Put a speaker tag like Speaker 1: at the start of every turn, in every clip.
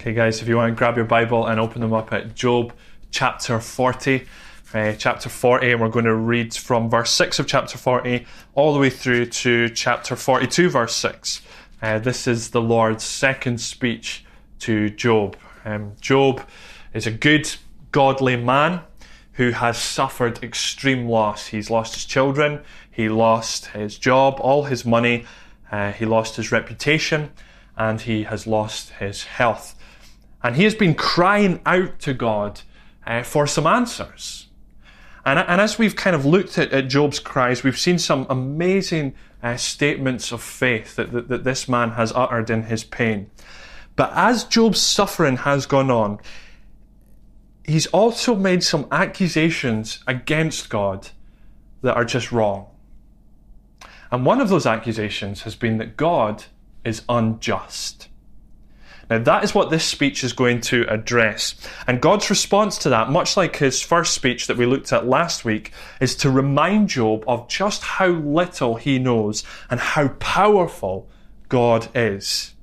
Speaker 1: Okay, guys, if you want to grab your Bible and open them up at Job chapter 40. Uh, chapter 40, and we're going to read from verse 6 of chapter 40 all the way through to chapter 42, verse 6. Uh, this is the Lord's second speech to Job. Um, Job is a good, godly man who has suffered extreme loss. He's lost his children, he lost his job, all his money, uh, he lost his reputation, and he has lost his health. And he has been crying out to God uh, for some answers. And, and, as we've kind of looked at, at Job's cries, we've seen some amazing uh, statements of faith that, that, that this man has uttered in his pain. But as Job's suffering has gone on, he's also made some accusations against God that are just wrong. And one of those accusations has been that God is unjust. Now, that is what this speech is going to address. And God's response to that, much like his first speech that we looked at last week, is to remind Job of just how little he knows and how powerful God is.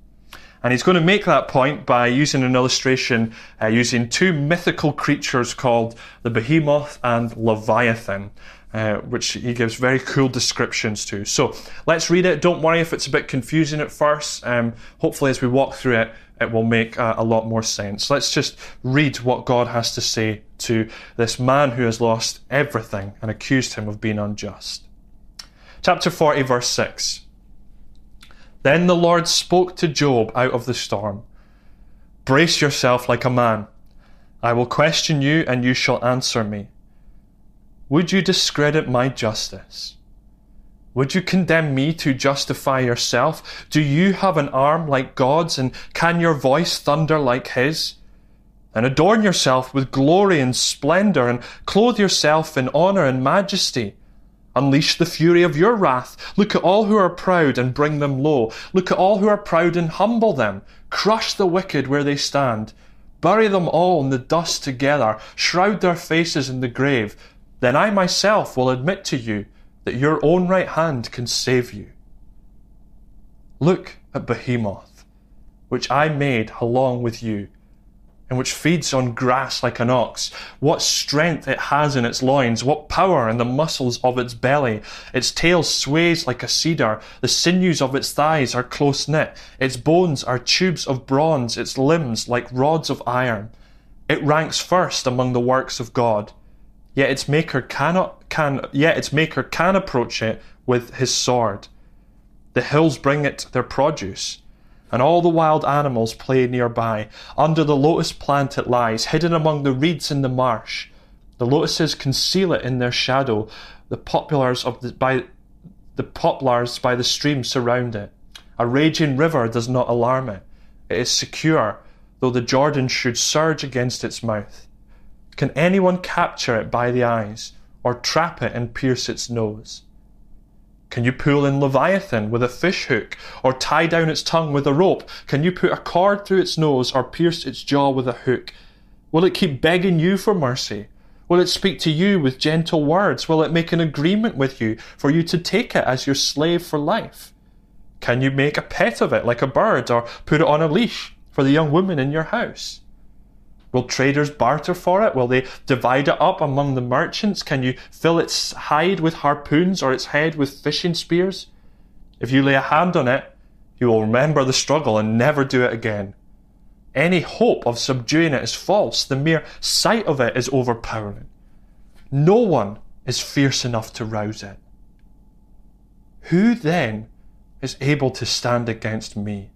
Speaker 1: And he's going to make that point by using an illustration uh, using two mythical creatures called the behemoth and Leviathan. Uh, which he gives very cool descriptions to. So let's read it. Don't worry if it's a bit confusing at first. Um, hopefully, as we walk through it, it will make uh, a lot more sense. Let's just read what God has to say to this man who has lost everything and accused him of being unjust. Chapter 40, verse 6. Then the Lord spoke to Job out of the storm Brace yourself like a man. I will question you, and you shall answer me. Would you discredit my justice? Would you condemn me to justify yourself? Do you have an arm like God's, and can your voice thunder like His? And adorn yourself with glory and splendor, and clothe yourself in honor and majesty. Unleash the fury of your wrath. Look at all who are proud and bring them low. Look at all who are proud and humble them. Crush the wicked where they stand. Bury them all in the dust together. Shroud their faces in the grave. Then I myself will admit to you that your own right hand can save you. Look at Behemoth, which I made along with you, and which feeds on grass like an ox. What strength it has in its loins, what power in the muscles of its belly. Its tail sways like a cedar, the sinews of its thighs are close knit, its bones are tubes of bronze, its limbs like rods of iron. It ranks first among the works of God yet its maker cannot can yet its maker can approach it with his sword. The hills bring it their produce, and all the wild animals play nearby. Under the lotus plant it lies, hidden among the reeds in the marsh. The lotuses conceal it in their shadow. The poplars of the by the poplars by the stream surround it. A raging river does not alarm it. It is secure, though the Jordan should surge against its mouth. Can anyone capture it by the eyes, or trap it and pierce its nose? Can you pull in Leviathan with a fish hook, or tie down its tongue with a rope? Can you put a cord through its nose, or pierce its jaw with a hook? Will it keep begging you for mercy? Will it speak to you with gentle words? Will it make an agreement with you for you to take it as your slave for life? Can you make a pet of it like a bird, or put it on a leash for the young woman in your house? Will traders barter for it? Will they divide it up among the merchants? Can you fill its hide with harpoons or its head with fishing spears? If you lay a hand on it, you will remember the struggle and never do it again. Any hope of subduing it is false. The mere sight of it is overpowering. No one is fierce enough to rouse it. Who then is able to stand against me?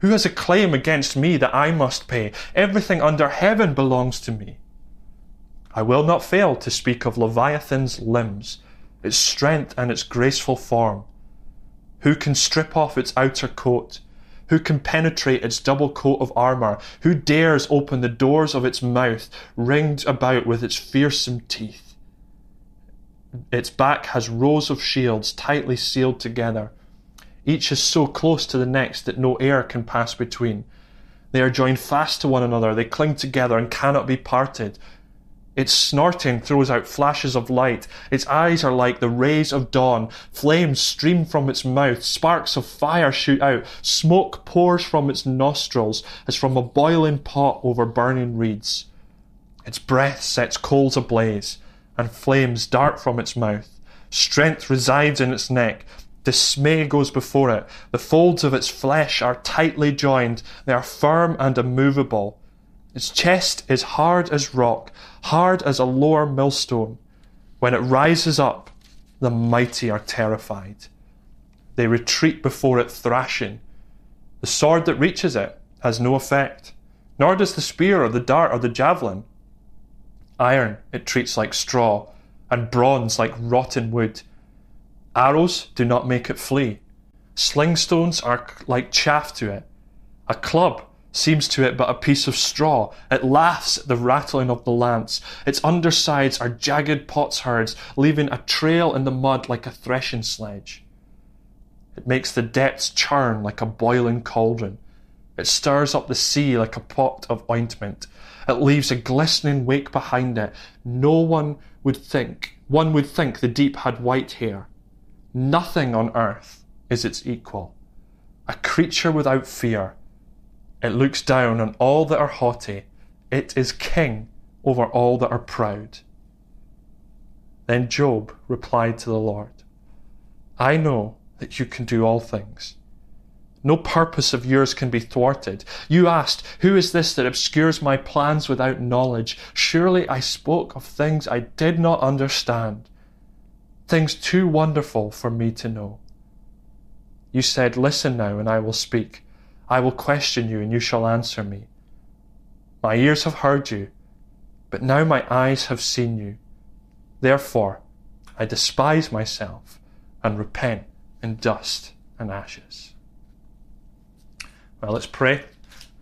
Speaker 1: Who has a claim against me that I must pay? Everything under heaven belongs to me. I will not fail to speak of Leviathan's limbs, its strength and its graceful form. Who can strip off its outer coat? Who can penetrate its double coat of armour? Who dares open the doors of its mouth, ringed about with its fearsome teeth? Its back has rows of shields tightly sealed together. Each is so close to the next that no air can pass between. They are joined fast to one another, they cling together and cannot be parted. Its snorting throws out flashes of light. Its eyes are like the rays of dawn. Flames stream from its mouth. Sparks of fire shoot out. Smoke pours from its nostrils as from a boiling pot over burning reeds. Its breath sets coals ablaze, and flames dart from its mouth. Strength resides in its neck. Dismay goes before it. The folds of its flesh are tightly joined. They are firm and immovable. Its chest is hard as rock, hard as a lower millstone. When it rises up, the mighty are terrified. They retreat before it thrashing. The sword that reaches it has no effect, nor does the spear or the dart or the javelin. Iron it treats like straw, and bronze like rotten wood. Arrows do not make it flee. Slingstones are like chaff to it. A club seems to it but a piece of straw. It laughs at the rattling of the lance. Its undersides are jagged potsherds, leaving a trail in the mud like a threshing sledge. It makes the depths churn like a boiling cauldron. It stirs up the sea like a pot of ointment. It leaves a glistening wake behind it. No one would think, one would think the deep had white hair. Nothing on earth is its equal. A creature without fear it looks down on all that are haughty. It is king over all that are proud. Then Job replied to the Lord, I know that you can do all things. No purpose of yours can be thwarted. You asked, Who is this that obscures my plans without knowledge? Surely I spoke of things I did not understand, things too wonderful for me to know. You said, Listen now, and I will speak. I will question you, and you shall answer me. My ears have heard you, but now my eyes have seen you. Therefore, I despise myself and repent in dust and ashes. Well, let's pray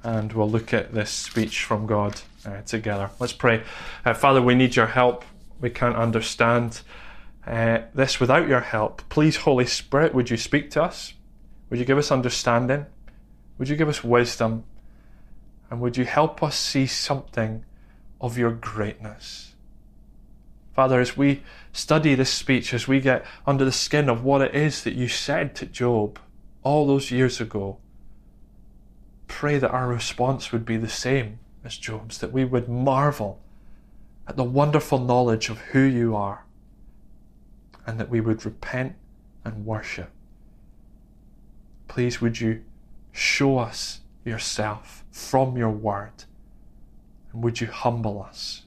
Speaker 1: and we'll look at this speech from God uh, together. Let's pray. Uh, Father, we need your help. We can't understand uh, this without your help. Please, Holy Spirit, would you speak to us? Would you give us understanding? Would you give us wisdom? And would you help us see something of your greatness? Father, as we study this speech, as we get under the skin of what it is that you said to Job all those years ago, pray that our response would be the same as Job's, that we would marvel at the wonderful knowledge of who you are, and that we would repent and worship. Please, would you Show us yourself from your word. And would you humble us?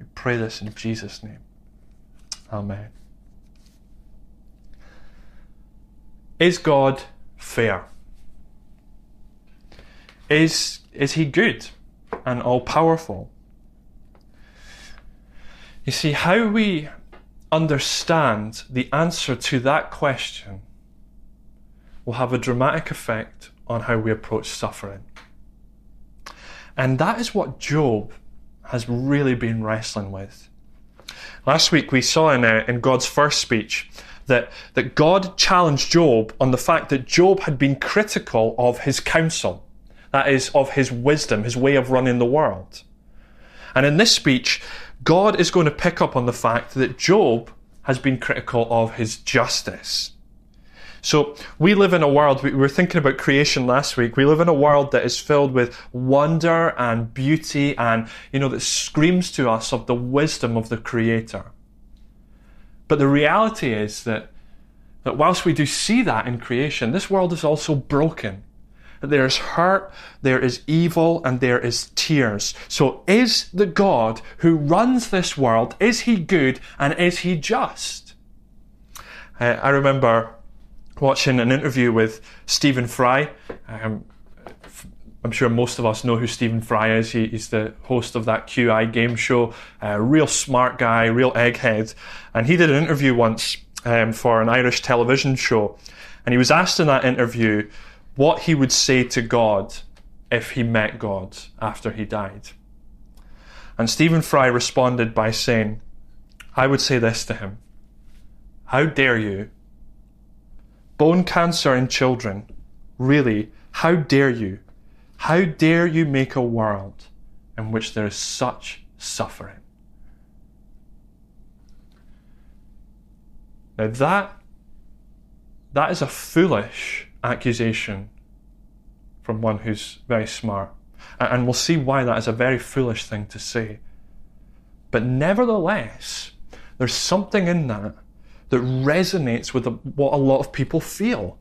Speaker 1: We pray this in Jesus' name. Amen. Is God fair? Is, is he good and all powerful? You see, how we understand the answer to that question will have a dramatic effect on how we approach suffering. And that is what Job has really been wrestling with. Last week we saw in, uh, in God's first speech that, that God challenged Job on the fact that Job had been critical of his counsel, that is, of his wisdom, his way of running the world. And in this speech, God is going to pick up on the fact that Job has been critical of his justice. So we live in a world, we were thinking about creation last week. We live in a world that is filled with wonder and beauty and, you know, that screams to us of the wisdom of the Creator. But the reality is that, that whilst we do see that in creation, this world is also broken. There is hurt, there is evil, and there is tears. So is the God who runs this world, is he good and is he just? I remember watching an interview with Stephen Fry. Um, I'm sure most of us know who Stephen Fry is. He, he's the host of that QI game show. A real smart guy, real egghead. And he did an interview once um, for an Irish television show. And he was asked in that interview what he would say to God if he met God after he died. And Stephen Fry responded by saying, I would say this to him How dare you? Bone cancer in children, really, how dare you? How dare you make a world in which there is such suffering? Now that that is a foolish accusation from one who's very smart. And we'll see why that is a very foolish thing to say. But nevertheless, there's something in that that resonates with what a lot of people feel.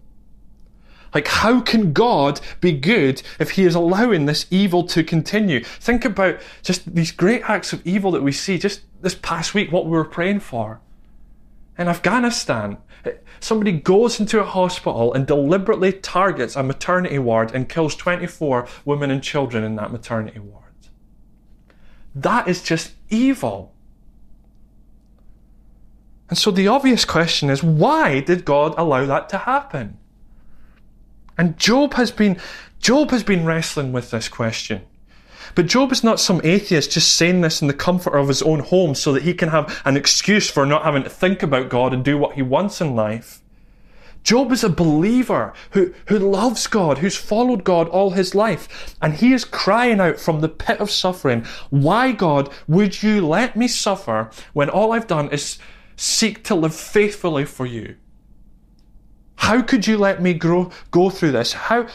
Speaker 1: Like, how can God be good if He is allowing this evil to continue? Think about just these great acts of evil that we see just this past week, what we were praying for. In Afghanistan, somebody goes into a hospital and deliberately targets a maternity ward and kills 24 women and children in that maternity ward. That is just evil. And so the obvious question is why did God allow that to happen? And Job has been Job has been wrestling with this question. But Job is not some atheist just saying this in the comfort of his own home so that he can have an excuse for not having to think about God and do what he wants in life. Job is a believer who, who loves God, who's followed God all his life, and he is crying out from the pit of suffering, Why, God, would you let me suffer when all I've done is seek to live faithfully for you? How could you let me grow, go through this? How,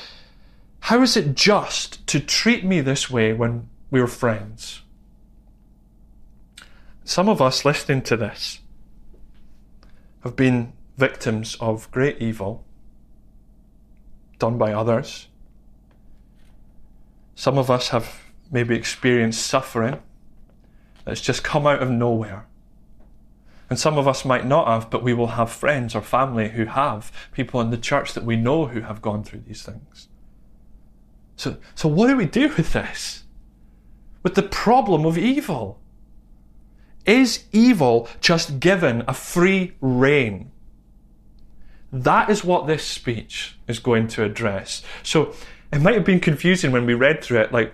Speaker 1: how is it just to treat me this way when we were friends? Some of us listening to this have been victims of great evil done by others. Some of us have maybe experienced suffering that's just come out of nowhere. And some of us might not have, but we will have friends or family who have, people in the church that we know who have gone through these things. So, so what do we do with this? With the problem of evil? Is evil just given a free rein? That is what this speech is going to address. So it might have been confusing when we read through it, like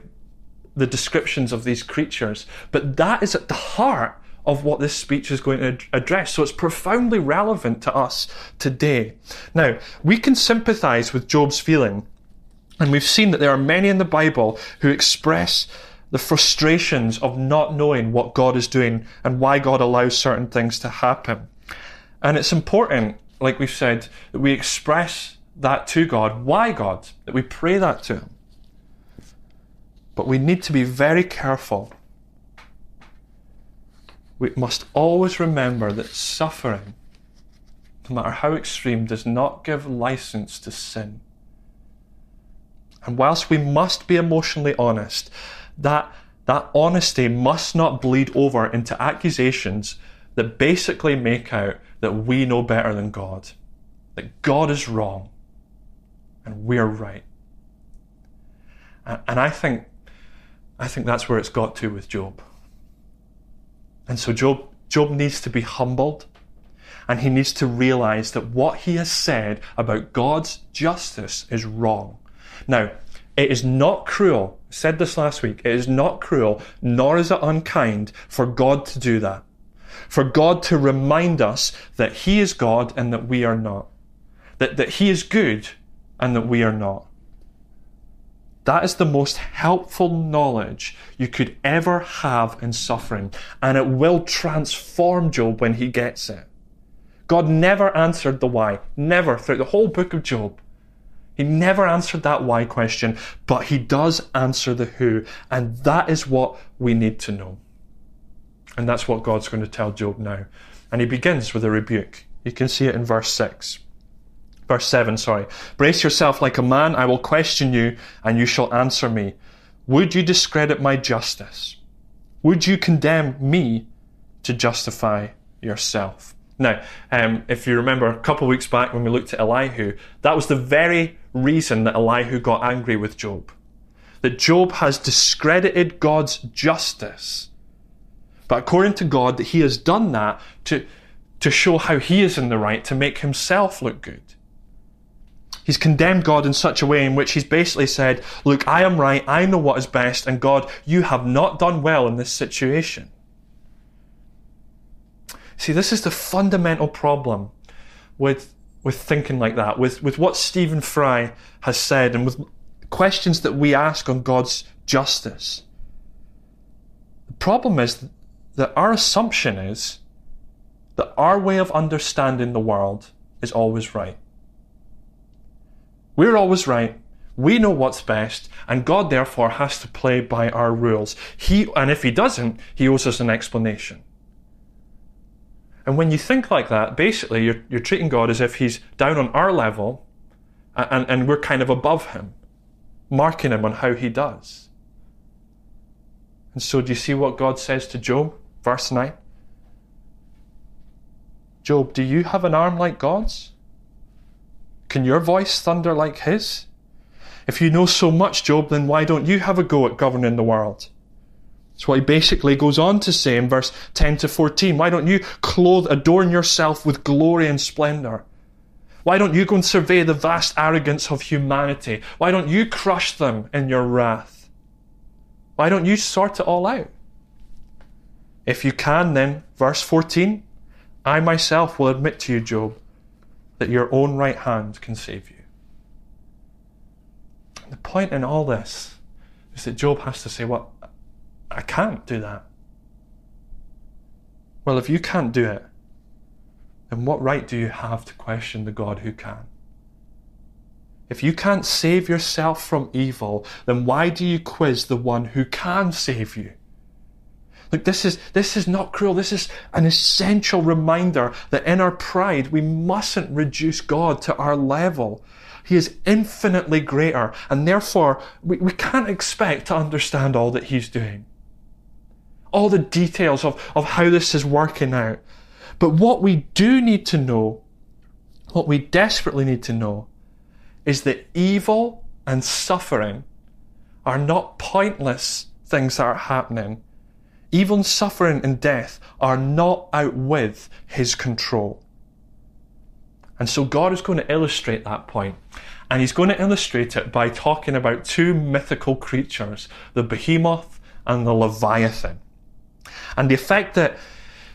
Speaker 1: the descriptions of these creatures, but that is at the heart of what this speech is going to address. So it's profoundly relevant to us today. Now, we can sympathize with Job's feeling and we've seen that there are many in the Bible who express the frustrations of not knowing what God is doing and why God allows certain things to happen. And it's important, like we've said, that we express that to God. Why God? That we pray that to Him. But we need to be very careful. We must always remember that suffering, no matter how extreme, does not give license to sin. And whilst we must be emotionally honest, that, that honesty must not bleed over into accusations that basically make out that we know better than God, that God is wrong and we're right. And, I think, I think that's where it's got to with Job. And so Job, Job needs to be humbled and he needs to realize that what he has said about God's justice is wrong. Now, it is not cruel, I said this last week, it is not cruel, nor is it unkind for God to do that. For God to remind us that He is God and that we are not. That, that He is good and that we are not. That is the most helpful knowledge you could ever have in suffering, and it will transform Job when he gets it. God never answered the why, never throughout the whole book of Job. He never answered that why question, but he does answer the who. And that is what we need to know. And that's what God's going to tell Job now. And he begins with a rebuke. You can see it in verse 6. Verse 7, sorry. Brace yourself like a man, I will question you, and you shall answer me. Would you discredit my justice? Would you condemn me to justify yourself? Now, um, if you remember a couple of weeks back when we looked at Elihu, that was the very reason that Elihu got angry with Job. That Job has discredited God's justice. But according to God, that he has done that to, to show how he is in the right, to make himself look good. He's condemned God in such a way in which he's basically said, Look, I am right, I know what is best, and God, you have not done well in this situation. See, this is the fundamental problem with, with thinking like that, with, with what Stephen Fry has said, and with questions that we ask on God's justice. The problem is that our assumption is that our way of understanding the world is always right. We're always right. We know what's best, and God therefore has to play by our rules. He, and if He doesn't, He owes us an explanation. And when you think like that, basically you're, you're treating God as if He's down on our level, and, and we're kind of above Him, marking Him on how He does. And so, do you see what God says to Job? Verse 9. Job, do you have an arm like God's? Can your voice thunder like His? If you know so much, Job, then why don't you have a go at governing the world? That's what he basically goes on to say in verse 10 to 14. Why don't you clothe, adorn yourself with glory and splendor? Why don't you go and survey the vast arrogance of humanity? Why don't you crush them in your wrath? Why don't you sort it all out? If you can, then, verse 14, I myself will admit to you, Job, that your own right hand can save you. The point in all this is that Job has to say, Well, I can't do that. Well, if you can't do it, then what right do you have to question the God who can? If you can't save yourself from evil, then why do you quiz the one who can save you? Look, this is, this is not cruel. This is an essential reminder that in our pride, we mustn't reduce God to our level. He is infinitely greater, and therefore we, we can't expect to understand all that He's doing. All the details of, of how this is working out. But what we do need to know, what we desperately need to know, is that evil and suffering are not pointless things that are happening. Even suffering and death are not out with His control. And so God is going to illustrate that point. And he's going to illustrate it by talking about two mythical creatures, the behemoth and the leviathan. And the effect that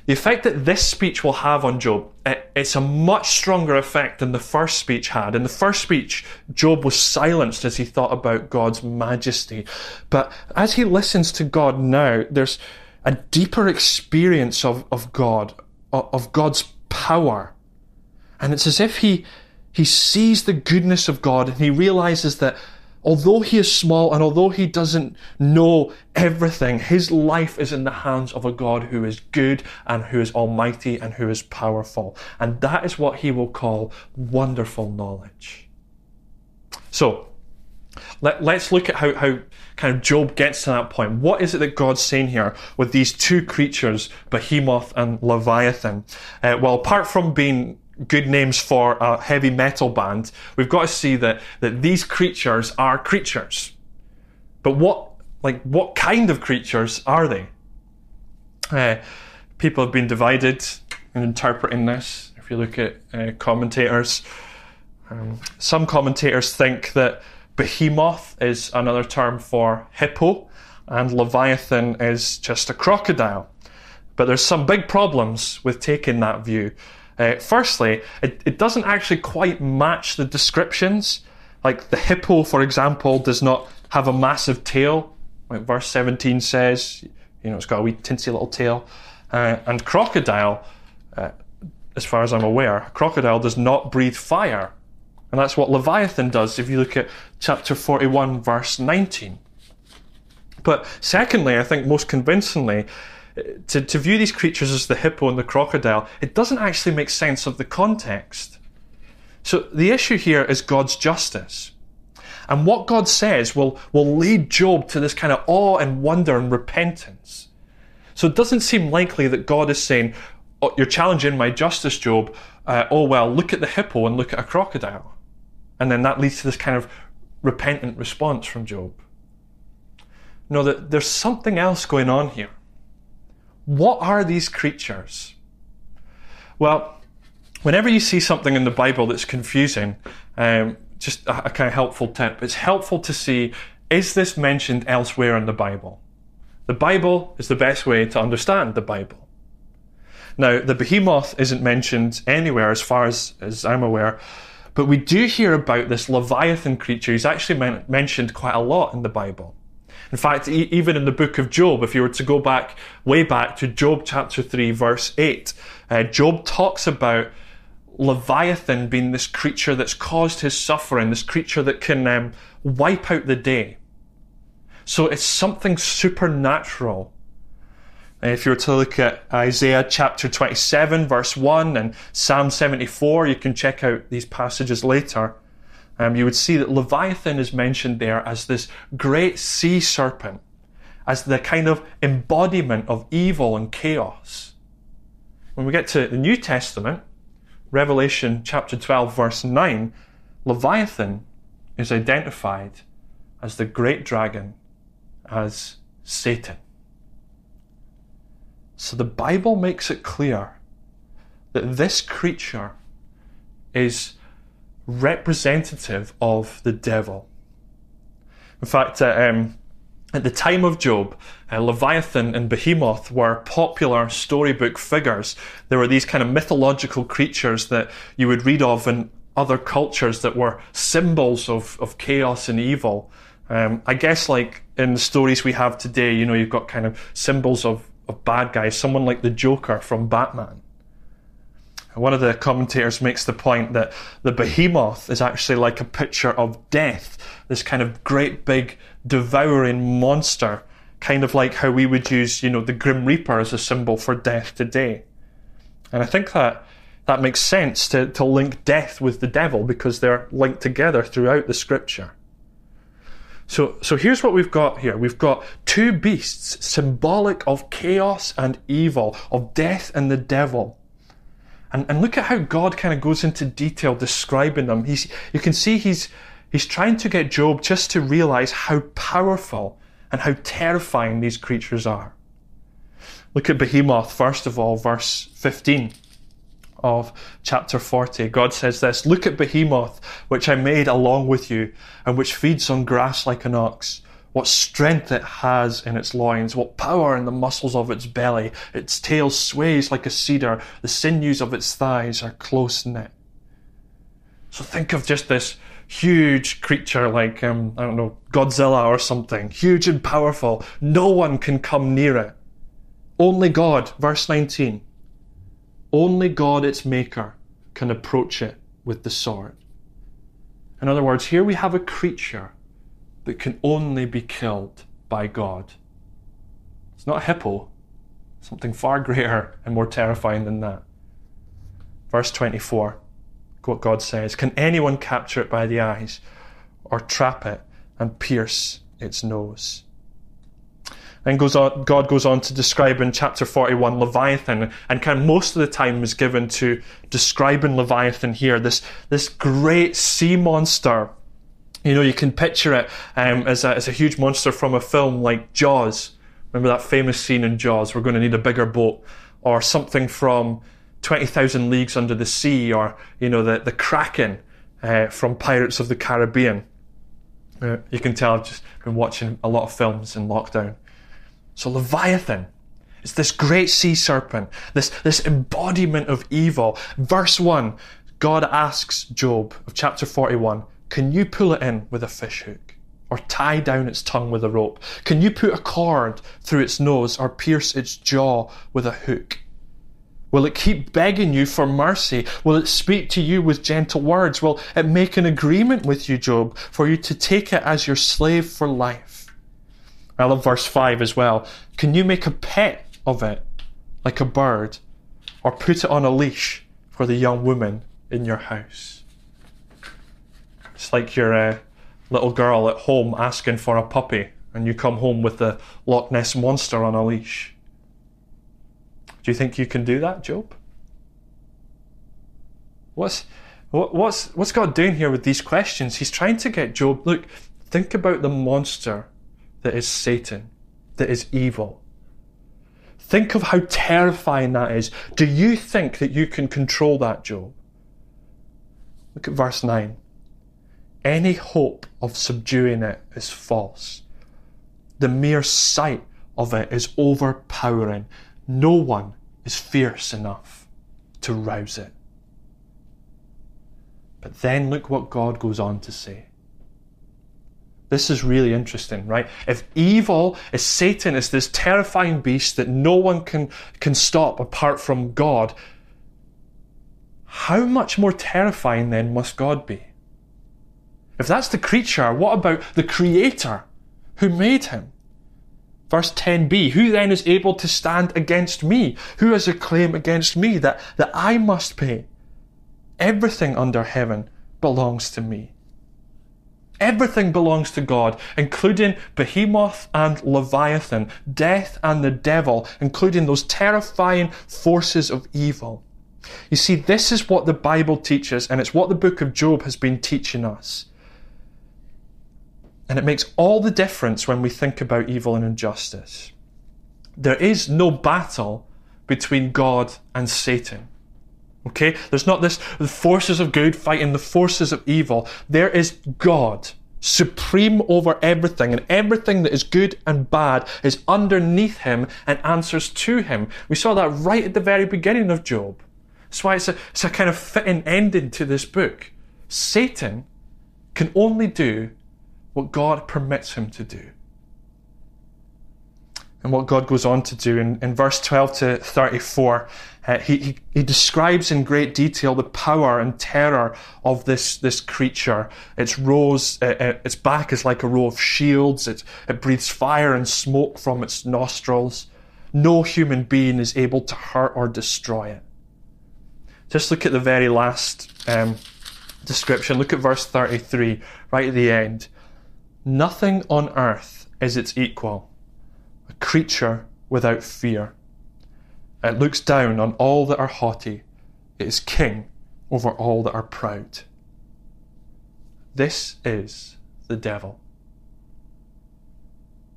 Speaker 1: the effect that this speech will have on Job, it, it's a much stronger effect than the first speech had. In the first speech, Job was silenced as he thought about God's majesty. But as he listens to God now, there's a deeper experience of, of God, of God's power and it's as if he, he sees the goodness of God and he realizes that although he is small and although he doesn't know everything, his life is in the hands of a God who is good and who is almighty and who is powerful. And that is what he will call wonderful knowledge. So, let, us look at how, how kind of Job gets to that point. What is it that God's saying here with these two creatures, Behemoth and Leviathan? Uh, well, apart from being good names for a heavy metal band, we've got to see that, that these creatures are creatures. But what, like, what kind of creatures are they? Uh, people have been divided in interpreting this. If you look at uh, commentators, um, some commentators think that behemoth is another term for hippo, and leviathan is just a crocodile. But there's some big problems with taking that view. Uh, firstly, it, it doesn't actually quite match the descriptions. Like the hippo, for example, does not have a massive tail, like verse 17 says. You know, it's got a wee tinsy little tail. Uh, and crocodile, uh, as far as I'm aware, crocodile does not breathe fire. And that's what Leviathan does if you look at chapter 41, verse 19. But secondly, I think most convincingly, to, to view these creatures as the hippo and the crocodile, it doesn't actually make sense of the context. So the issue here is God's justice. And what God says will, will lead Job to this kind of awe and wonder and repentance. So it doesn't seem likely that God is saying, oh, You're challenging my justice, Job. Uh, oh, well, look at the hippo and look at a crocodile. And then that leads to this kind of repentant response from Job. No, that there's something else going on here. What are these creatures? Well, whenever you see something in the Bible that's confusing, um, just a, a kind of helpful tip, it's helpful to see is this mentioned elsewhere in the Bible? The Bible is the best way to understand the Bible. Now, the behemoth isn't mentioned anywhere as far as, as I'm aware, but we do hear about this Leviathan creature. He's actually men- mentioned quite a lot in the Bible. In fact, e- even in the book of Job, if you were to go back way back to Job chapter 3, verse 8, uh, Job talks about Leviathan being this creature that's caused his suffering, this creature that can um, wipe out the day. So it's something supernatural. If you were to look at Isaiah chapter 27, verse 1, and Psalm 74, you can check out these passages later. Um, you would see that Leviathan is mentioned there as this great sea serpent, as the kind of embodiment of evil and chaos. When we get to the New Testament, Revelation chapter 12, verse 9, Leviathan is identified as the great dragon, as Satan. So the Bible makes it clear that this creature is representative of the devil. In fact, uh, um, at the time of Job, uh, Leviathan and Behemoth were popular storybook figures. There were these kind of mythological creatures that you would read of in other cultures that were symbols of, of chaos and evil. Um, I guess, like in the stories we have today, you know, you've got kind of symbols of, of bad guys, someone like the Joker from Batman. One of the commentators makes the point that the behemoth is actually like a picture of death, this kind of great big devouring monster, kind of like how we would use, you know, the Grim Reaper as a symbol for death today. And I think that that makes sense to, to link death with the devil because they're linked together throughout the scripture. So, so here's what we've got here. We've got two beasts symbolic of chaos and evil, of death and the devil. And, and look at how God kind of goes into detail describing them. He's, you can see he's, he's trying to get Job just to realize how powerful and how terrifying these creatures are. Look at Behemoth, first of all, verse 15 of chapter 40. God says this Look at Behemoth, which I made along with you, and which feeds on grass like an ox what strength it has in its loins, what power in the muscles of its belly. Its tail sways like a cedar, the sinews of its thighs are close knit. So think of just this huge creature like, um, I don't know, Godzilla or something, huge and powerful. No one can come near it. Only God, verse 19, only God, its maker, can approach it with the sword. In other words, here we have a creature that can only be killed by God. It's not a hippo, something far greater and more terrifying than that. Verse 24, what God says Can anyone capture it by the eyes, or trap it and pierce its nose? And goes on, God goes on to describe in chapter 41 Leviathan, and kind of most of the time is given to describing Leviathan here, this, this great sea monster you know, you can picture it um, as, a, as a huge monster from a film like Jaws. Remember that famous scene in Jaws? We're going to need a bigger boat. Or something from 20,000 Leagues Under the Sea, or, you know, the, the Kraken uh, from Pirates of the Caribbean. Uh, you can tell I've just been watching a lot of films in lockdown. So, Leviathan is this great sea serpent, this, this embodiment of evil. Verse 1 God asks Job of chapter 41 can you pull it in with a fish hook? Or tie down its tongue with a rope? Can you put a cord through its nose or pierce its jaw with a hook? Will it keep begging you for mercy? Will it speak to you with gentle words? Will it make an agreement with you, Job, for you to take it as your slave for life? I love verse 5 as well. Can you make a pet of it, like a bird, or put it on a leash for the young woman in your house? It's like your uh, little girl at home asking for a puppy, and you come home with the Loch Ness monster on a leash. Do you think you can do that, Job? What's what's what's God doing here with these questions? He's trying to get Job. Look, think about the monster that is Satan, that is evil. Think of how terrifying that is. Do you think that you can control that, Job? Look at verse 9. Any hope of subduing it is false. The mere sight of it is overpowering. No one is fierce enough to rouse it. But then look what God goes on to say. This is really interesting, right? If evil is Satan is this terrifying beast that no one can, can stop apart from God, how much more terrifying then must God be? If that's the creature, what about the creator who made him? Verse 10b, who then is able to stand against me? Who has a claim against me that, that I must pay? Everything under heaven belongs to me. Everything belongs to God, including Behemoth and Leviathan, death and the devil, including those terrifying forces of evil. You see, this is what the Bible teaches, and it's what the book of Job has been teaching us. And it makes all the difference when we think about evil and injustice. There is no battle between God and Satan. Okay? There's not this the forces of good fighting the forces of evil. There is God supreme over everything, and everything that is good and bad is underneath him and answers to him. We saw that right at the very beginning of Job. That's why it's a, it's a kind of fitting ending to this book. Satan can only do what God permits him to do and what God goes on to do. In, in verse 12 to 34, uh, he, he, he, describes in great detail the power and terror of this, this creature. Its rows, uh, uh, its back is like a row of shields. It, it breathes fire and smoke from its nostrils. No human being is able to hurt or destroy it. Just look at the very last um, description. Look at verse 33, right at the end. Nothing on earth is its equal a creature without fear. It looks down on all that are haughty. It is king over all that are proud. This is the devil.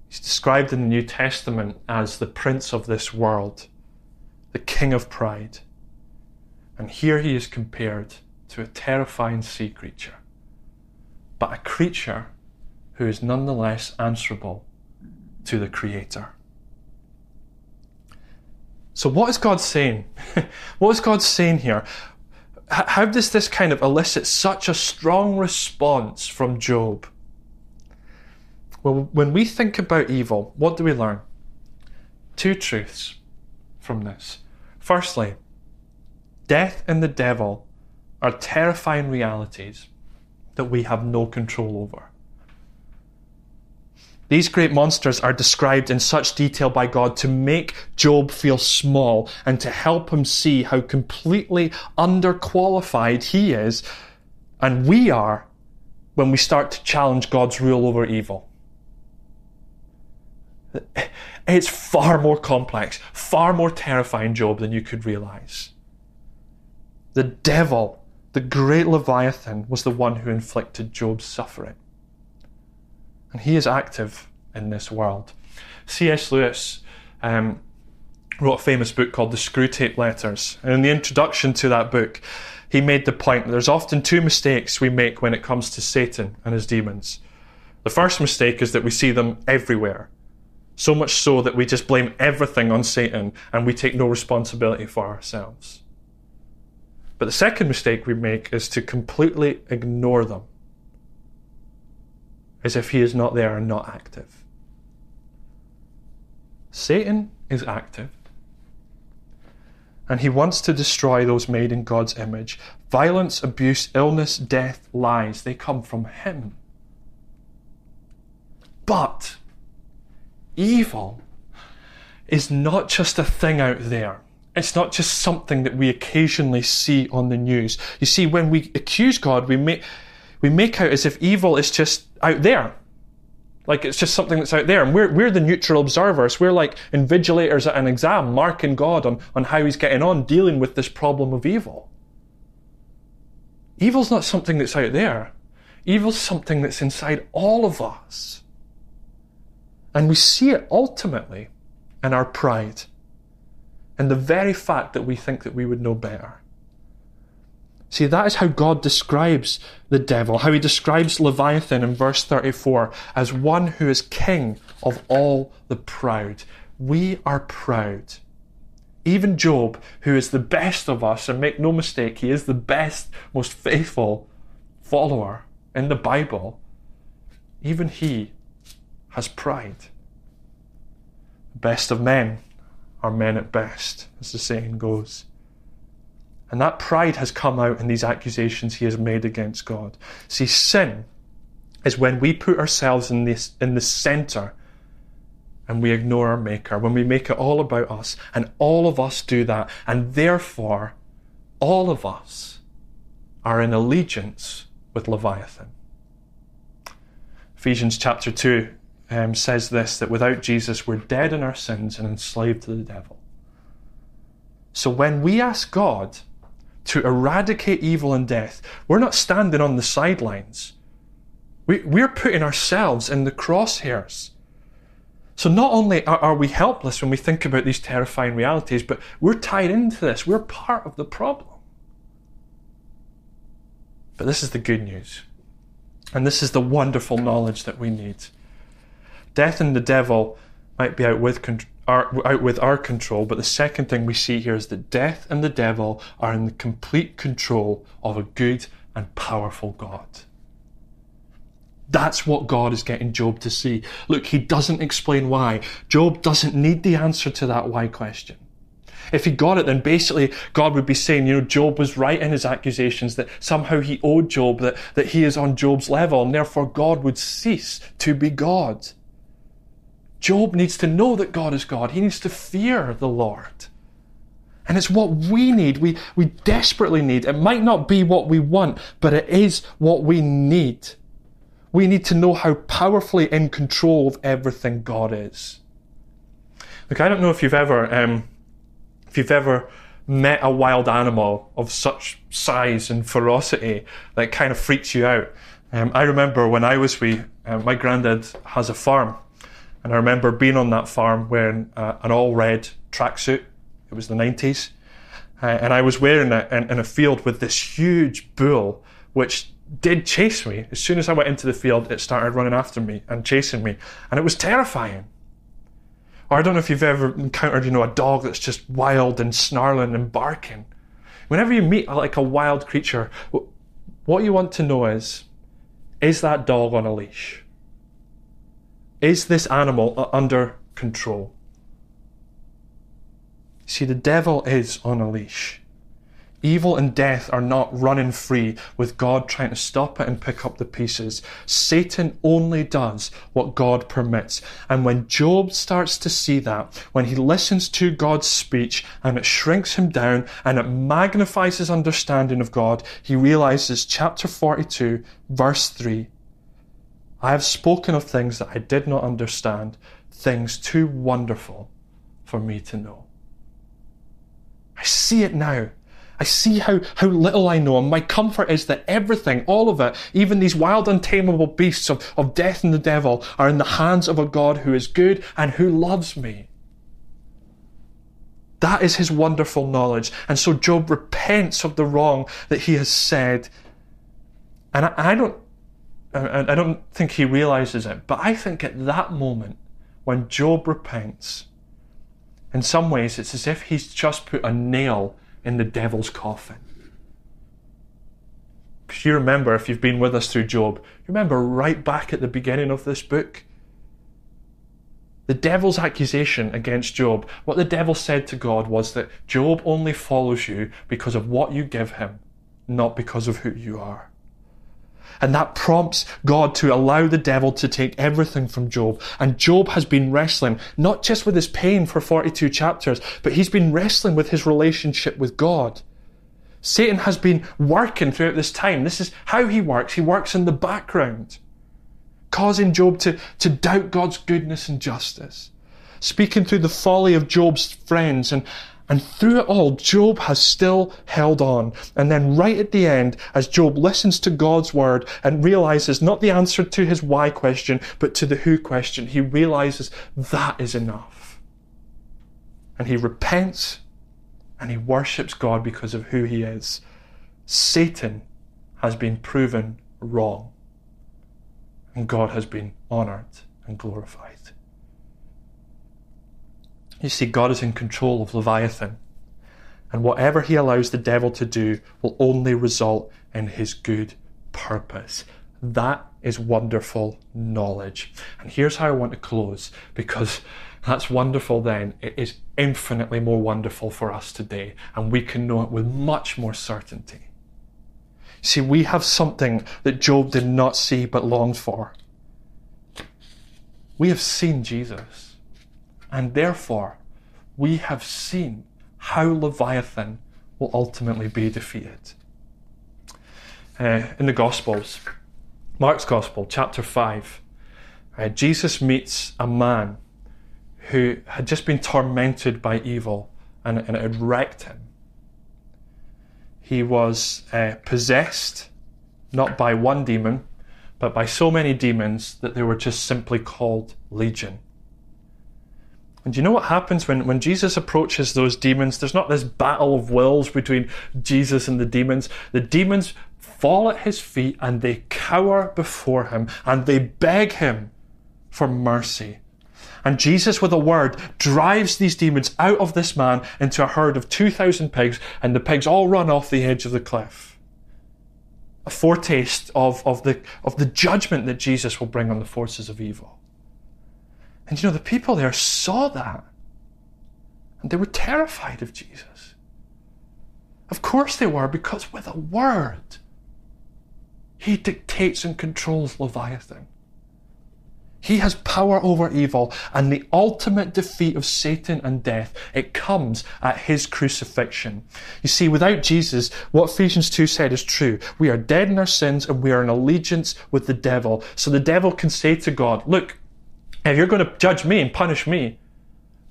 Speaker 1: He's described in the New Testament as the prince of this world, the king of pride. And here he is compared to a terrifying sea creature, but a creature who is nonetheless answerable to the Creator. So, what is God saying? what is God saying here? How does this kind of elicit such a strong response from Job? Well, when we think about evil, what do we learn? Two truths from this. Firstly, death and the devil are terrifying realities that we have no control over. These great monsters are described in such detail by God to make Job feel small and to help him see how completely underqualified he is and we are when we start to challenge God's rule over evil. It's far more complex, far more terrifying, Job, than you could realize. The devil, the great Leviathan, was the one who inflicted Job's suffering. And he is active in this world. C.S. Lewis um, wrote a famous book called The Screwtape Letters. And in the introduction to that book, he made the point that there's often two mistakes we make when it comes to Satan and his demons. The first mistake is that we see them everywhere. So much so that we just blame everything on Satan and we take no responsibility for ourselves. But the second mistake we make is to completely ignore them as if he is not there and not active. Satan is active. And he wants to destroy those made in God's image. Violence, abuse, illness, death, lies, they come from him. But evil is not just a thing out there. It's not just something that we occasionally see on the news. You see, when we accuse God, we make, we make out as if evil is just out there. Like it's just something that's out there. And we're, we're the neutral observers. We're like invigilators at an exam, marking God on, on how he's getting on, dealing with this problem of evil. Evil's not something that's out there. Evil's something that's inside all of us. And we see it ultimately in our pride, and the very fact that we think that we would know better. See, that is how God describes the devil, how he describes Leviathan in verse 34 as one who is king of all the proud. We are proud. Even Job, who is the best of us, and make no mistake, he is the best, most faithful follower in the Bible. even he has pride. The best of men are men at best, as the saying goes. And that pride has come out in these accusations he has made against God. See, sin is when we put ourselves in, this, in the center and we ignore our Maker, when we make it all about us, and all of us do that, and therefore all of us are in allegiance with Leviathan. Ephesians chapter 2 um, says this that without Jesus, we're dead in our sins and enslaved to the devil. So when we ask God to eradicate evil and death, we're not standing on the sidelines. We, we're putting ourselves in the crosshairs. So not only are, are we helpless when we think about these terrifying realities, but we're tied into this. We're part of the problem. But this is the good news. And this is the wonderful knowledge that we need. Death and the devil might be out with, out with our control, but the second thing we see here is that death and the devil are in the complete control of a good and powerful God. That's what God is getting Job to see. Look, he doesn't explain why. Job doesn't need the answer to that why question. If he got it, then basically God would be saying, you know, Job was right in his accusations that somehow he owed Job, that, that he is on Job's level, and therefore God would cease to be God. Job needs to know that God is God. He needs to fear the Lord. And it's what we need. We, we desperately need. It might not be what we want, but it is what we need. We need to know how powerfully in control of everything God is. Look, I don't know if you've ever, um, if you've ever met a wild animal of such size and ferocity that kind of freaks you out. Um, I remember when I was wee, uh, my granddad has a farm, and I remember being on that farm wearing uh, an all red tracksuit. It was the 90s. Uh, and I was wearing it in, in, a field with this huge bull, which did chase me. As soon as I went into the field, it started running after me and chasing me, and it was terrifying. Or I don't know if you've ever encountered, you know, a dog that's just wild and snarling and barking. Whenever you meet like a wild creature, what you want to know is, is that dog on a leash? Is this animal under control? See, the devil is on a leash. Evil and death are not running free with God trying to stop it and pick up the pieces. Satan only does what God permits. And when Job starts to see that, when he listens to God's speech and it shrinks him down and it magnifies his understanding of God, he realizes chapter 42, verse 3 I have spoken of things that I did not understand, things too wonderful for me to know. I see it now. I see how, how little I know, and my comfort is that everything, all of it, even these wild, untamable beasts of, of death and the devil, are in the hands of a God who is good and who loves me. That is his wonderful knowledge. And so Job repents of the wrong that he has said. And I, I don't I don't think he realizes it, but I think at that moment, when Job repents, in some ways it's as if he's just put a nail in the devil's coffin. Because you remember, if you've been with us through Job, you remember right back at the beginning of this book, the devil's accusation against Job, what the devil said to God was that Job only follows you because of what you give him, not because of who you are. And that prompts God to allow the devil to take everything from Job. And Job has been wrestling, not just with his pain for 42 chapters, but he's been wrestling with his relationship with God. Satan has been working throughout this time. This is how he works. He works in the background, causing Job to, to doubt God's goodness and justice, speaking through the folly of Job's friends and and through it all, Job has still held on. And then right at the end, as Job listens to God's word and realizes not the answer to his why question, but to the who question, he realizes that is enough. And he repents and he worships God because of who he is. Satan has been proven wrong. And God has been honored and glorified. You see, God is in control of Leviathan, and whatever he allows the devil to do will only result in his good purpose. That is wonderful knowledge. And here's how I want to close because that's wonderful then. It is infinitely more wonderful for us today, and we can know it with much more certainty. See, we have something that Job did not see but longed for. We have seen Jesus, and therefore we have seen how Leviathan will ultimately be defeated. Uh, in the Gospels, Mark's Gospel, chapter 5, uh, Jesus meets a man who had just been tormented by evil and, and it had wrecked him. He was uh, possessed not by one demon, but by so many demons that they were just simply called legion. And you know what happens when, when Jesus approaches those demons? There's not this battle of wills between Jesus and the demons. The demons fall at his feet and they cower before him and they beg him for mercy. And Jesus, with a word, drives these demons out of this man into a herd of 2,000 pigs, and the pigs all run off the edge of the cliff. A foretaste of, of, the, of the judgment that Jesus will bring on the forces of evil. And you know, the people there saw that. And they were terrified of Jesus. Of course they were, because with a word, he dictates and controls Leviathan. He has power over evil, and the ultimate defeat of Satan and death, it comes at his crucifixion. You see, without Jesus, what Ephesians 2 said is true. We are dead in our sins and we are in allegiance with the devil. So the devil can say to God, Look, if you're going to judge me and punish me,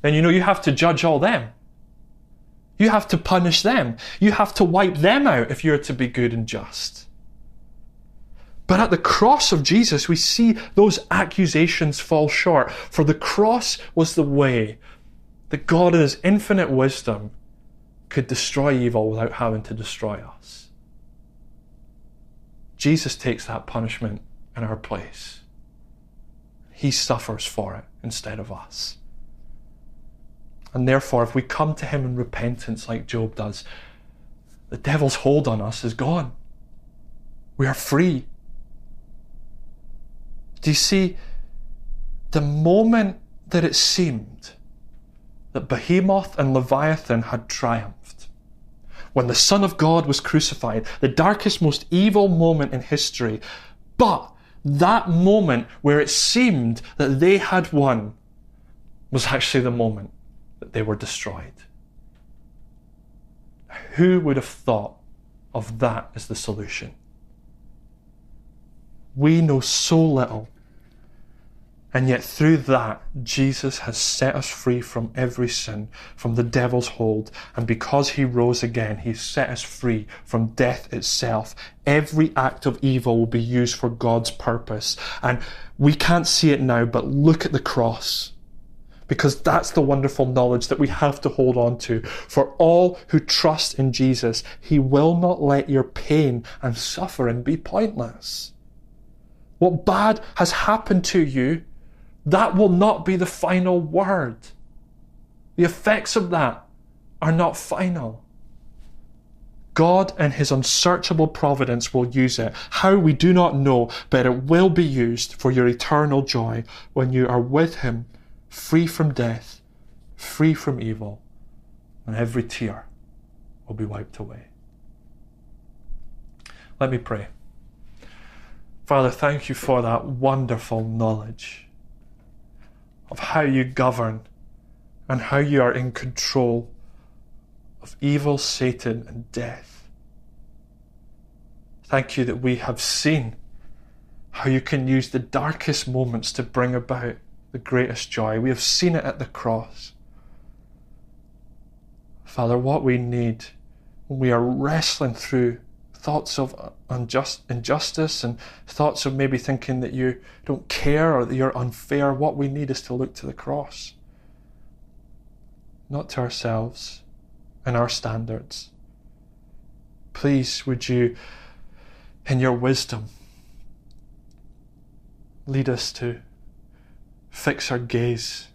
Speaker 1: then you know you have to judge all them. You have to punish them. You have to wipe them out if you're to be good and just. But at the cross of Jesus, we see those accusations fall short. For the cross was the way that God, in His infinite wisdom, could destroy evil without having to destroy us. Jesus takes that punishment in our place. He suffers for it instead of us. And therefore, if we come to Him in repentance like Job does, the devil's hold on us is gone. We are free. Do you see? The moment that it seemed that Behemoth and Leviathan had triumphed, when the Son of God was crucified, the darkest, most evil moment in history, but that moment where it seemed that they had won was actually the moment that they were destroyed. Who would have thought of that as the solution? We know so little and yet, through that, Jesus has set us free from every sin, from the devil's hold. And because he rose again, he set us free from death itself. Every act of evil will be used for God's purpose. And we can't see it now, but look at the cross. Because that's the wonderful knowledge that we have to hold on to. For all who trust in Jesus, he will not let your pain and suffering be pointless. What bad has happened to you that will not be the final word. The effects of that are not final. God and His unsearchable providence will use it. How we do not know, but it will be used for your eternal joy when you are with Him, free from death, free from evil, and every tear will be wiped away. Let me pray. Father, thank you for that wonderful knowledge of how you govern and how you are in control of evil, Satan, and death. Thank you that we have seen how you can use the darkest moments to bring about the greatest joy. We have seen it at the cross. Father, what we need when we are wrestling through thoughts of unjust, injustice and thoughts of maybe thinking that you don't care or that you're unfair, what we need is to look to the cross. Not to ourselves and our standards. Please, would you, in your wisdom, lead us to fix our gaze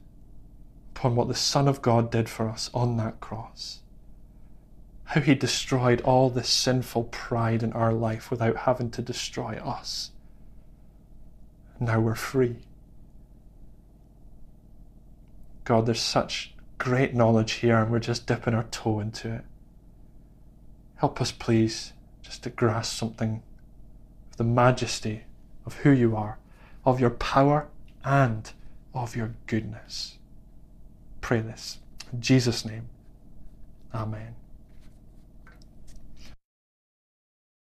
Speaker 1: upon what the Son of God did for us on that cross how he destroyed all this sinful pride in our life without having to destroy us. Now we're free. God, there's such great knowledge here, and we're just dipping our toe into it. Help us, please, just to grasp something of the majesty of who you are, of your power, and of your goodness. Pray this. In Jesus' name, Amen.